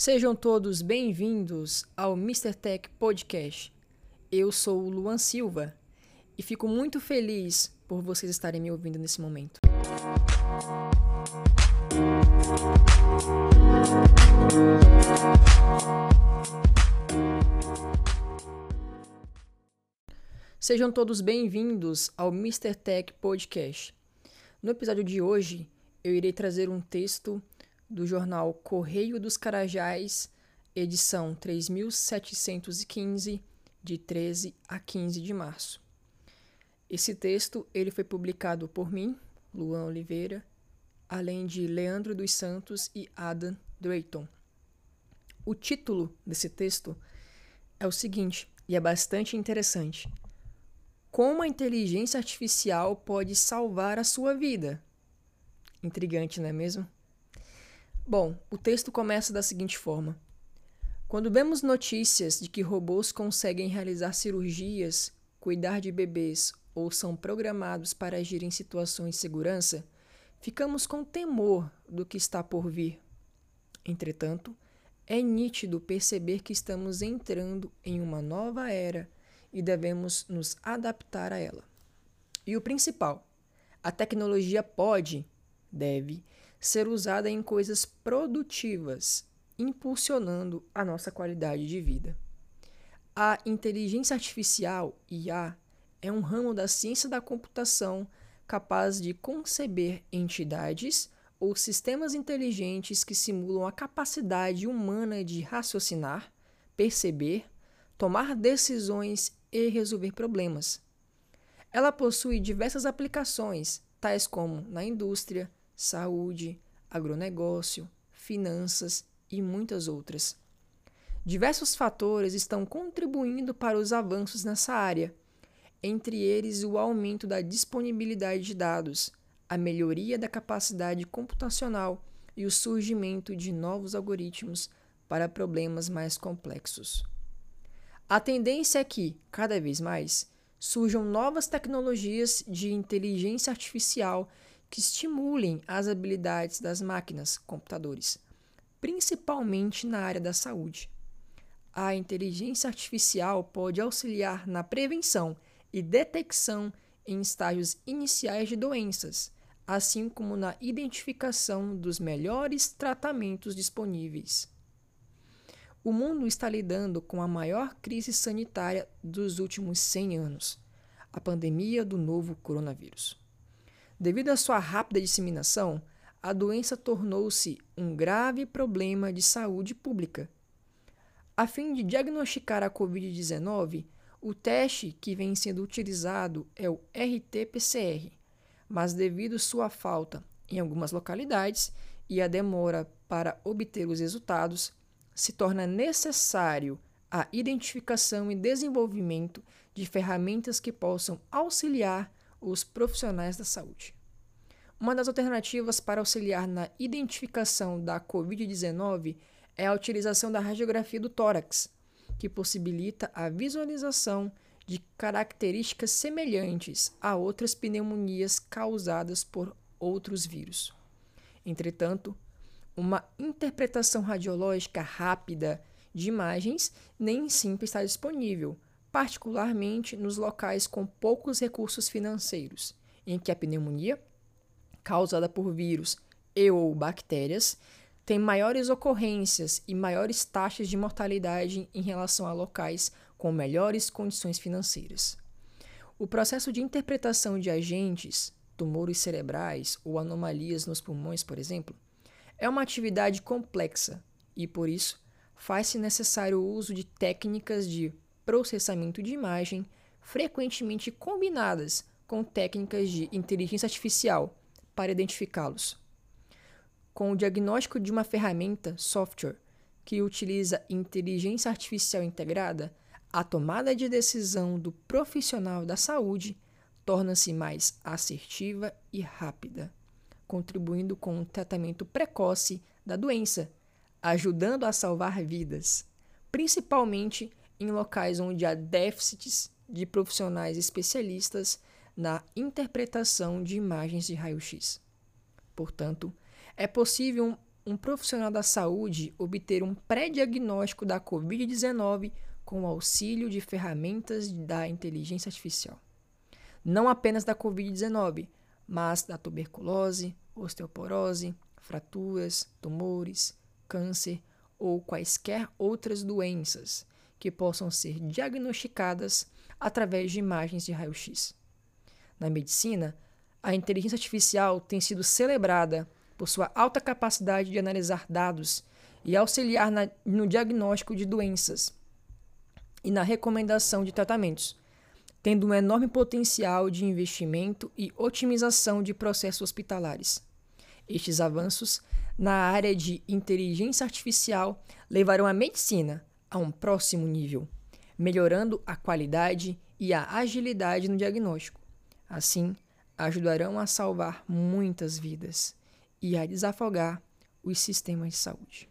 Sejam todos bem-vindos ao Mr. Tech Podcast. Eu sou o Luan Silva e fico muito feliz por vocês estarem me ouvindo nesse momento. Sejam todos bem-vindos ao Mr. Tech Podcast. No episódio de hoje, eu irei trazer um texto do jornal Correio dos Carajás, edição 3715, de 13 a 15 de março. Esse texto ele foi publicado por mim, Luan Oliveira, além de Leandro dos Santos e Adam Drayton. O título desse texto é o seguinte, e é bastante interessante. Como a inteligência artificial pode salvar a sua vida? Intrigante, não é mesmo? Bom, o texto começa da seguinte forma: Quando vemos notícias de que robôs conseguem realizar cirurgias, cuidar de bebês ou são programados para agir em situações de segurança, ficamos com temor do que está por vir. Entretanto, é nítido perceber que estamos entrando em uma nova era e devemos nos adaptar a ela. E o principal, a tecnologia pode, deve ser usada em coisas produtivas, impulsionando a nossa qualidade de vida. A inteligência artificial, IA, é um ramo da ciência da computação capaz de conceber entidades ou sistemas inteligentes que simulam a capacidade humana de raciocinar, perceber, tomar decisões e resolver problemas. Ela possui diversas aplicações, tais como na indústria, saúde, agronegócio, finanças e muitas outras. Diversos fatores estão contribuindo para os avanços nessa área, entre eles o aumento da disponibilidade de dados, a melhoria da capacidade computacional e o surgimento de novos algoritmos para problemas mais complexos. A tendência é que, cada vez mais, surjam novas tecnologias de inteligência artificial que estimulem as habilidades das máquinas, computadores, principalmente na área da saúde. A inteligência artificial pode auxiliar na prevenção e detecção em estágios iniciais de doenças, assim como na identificação dos melhores tratamentos disponíveis. O mundo está lidando com a maior crise sanitária dos últimos 100 anos a pandemia do novo coronavírus. Devido à sua rápida disseminação, a doença tornou-se um grave problema de saúde pública. A fim de diagnosticar a Covid-19, o teste que vem sendo utilizado é o RT-PCR, mas devido sua falta em algumas localidades e a demora para obter os resultados, se torna necessário a identificação e desenvolvimento de ferramentas que possam auxiliar os profissionais da saúde. Uma das alternativas para auxiliar na identificação da Covid-19 é a utilização da radiografia do tórax, que possibilita a visualização de características semelhantes a outras pneumonias causadas por outros vírus. Entretanto, uma interpretação radiológica rápida de imagens nem sempre está disponível, particularmente nos locais com poucos recursos financeiros, em que a pneumonia, causada por vírus e ou bactérias, tem maiores ocorrências e maiores taxas de mortalidade em relação a locais com melhores condições financeiras. O processo de interpretação de agentes, tumores cerebrais ou anomalias nos pulmões, por exemplo, é uma atividade complexa e, por isso, faz-se necessário o uso de técnicas de processamento de imagem, frequentemente combinadas com técnicas de inteligência artificial para identificá-los. Com o diagnóstico de uma ferramenta, software, que utiliza inteligência artificial integrada, a tomada de decisão do profissional da saúde torna-se mais assertiva e rápida, contribuindo com o tratamento precoce da doença, ajudando a salvar vidas, principalmente em locais onde há déficits de profissionais especialistas na interpretação de imagens de raio-x. Portanto, é possível um profissional da saúde obter um pré-diagnóstico da Covid-19 com o auxílio de ferramentas da inteligência artificial. Não apenas da Covid-19, mas da tuberculose, osteoporose, fraturas, tumores, câncer ou quaisquer outras doenças que possam ser diagnosticadas através de imagens de raio-x. Na medicina, a inteligência artificial tem sido celebrada por sua alta capacidade de analisar dados e auxiliar na, no diagnóstico de doenças e na recomendação de tratamentos, tendo um enorme potencial de investimento e otimização de processos hospitalares. Estes avanços na área de inteligência artificial levarão a medicina a um próximo nível, melhorando a qualidade e a agilidade no diagnóstico. Assim, ajudarão a salvar muitas vidas e a desafogar os sistemas de saúde.